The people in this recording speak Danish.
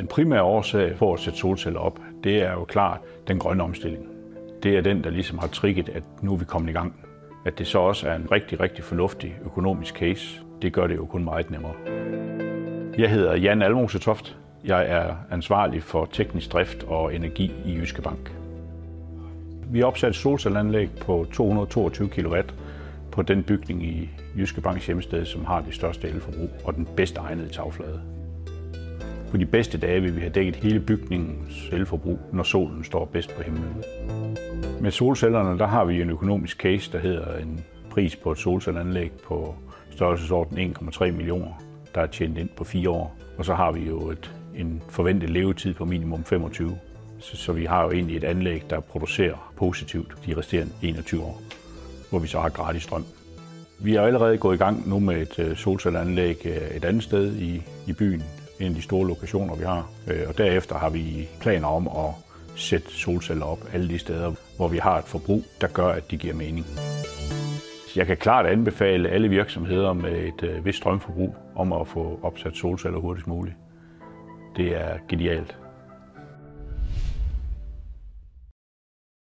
Den primære årsag for at sætte solceller op, det er jo klart den grønne omstilling. Det er den, der ligesom har trigget, at nu er vi kommet i gang. At det så også er en rigtig, rigtig fornuftig økonomisk case, det gør det jo kun meget nemmere. Jeg hedder Jan Almose Toft. Jeg er ansvarlig for teknisk drift og energi i Jyske Bank. Vi har opsat solcelleanlæg på 222 kW på den bygning i Jyske Banks hjemsted, som har det største elforbrug og den bedste egnede tagflade. På de bedste dage vil vi have dækket hele bygningens elforbrug, når solen står bedst på himlen. Med solcellerne der har vi en økonomisk case, der hedder en pris på et solcelleanlæg på størrelsesorden 1,3 millioner, der er tjent ind på fire år. Og så har vi jo et, en forventet levetid på minimum 25. Så, så vi har jo egentlig et anlæg, der producerer positivt de resterende 21 år, hvor vi så har gratis strøm. Vi er allerede gået i gang nu med et solcelleranlæg solcelleanlæg øh, et andet sted i, i byen, en af de store lokationer, vi har. Øh, og derefter har vi planer om at sætte solceller op alle de steder, hvor vi har et forbrug, der gør, at de giver mening. Jeg kan klart anbefale alle virksomheder med et øh, vist strømforbrug om at få opsat solceller hurtigst muligt. Det er genialt.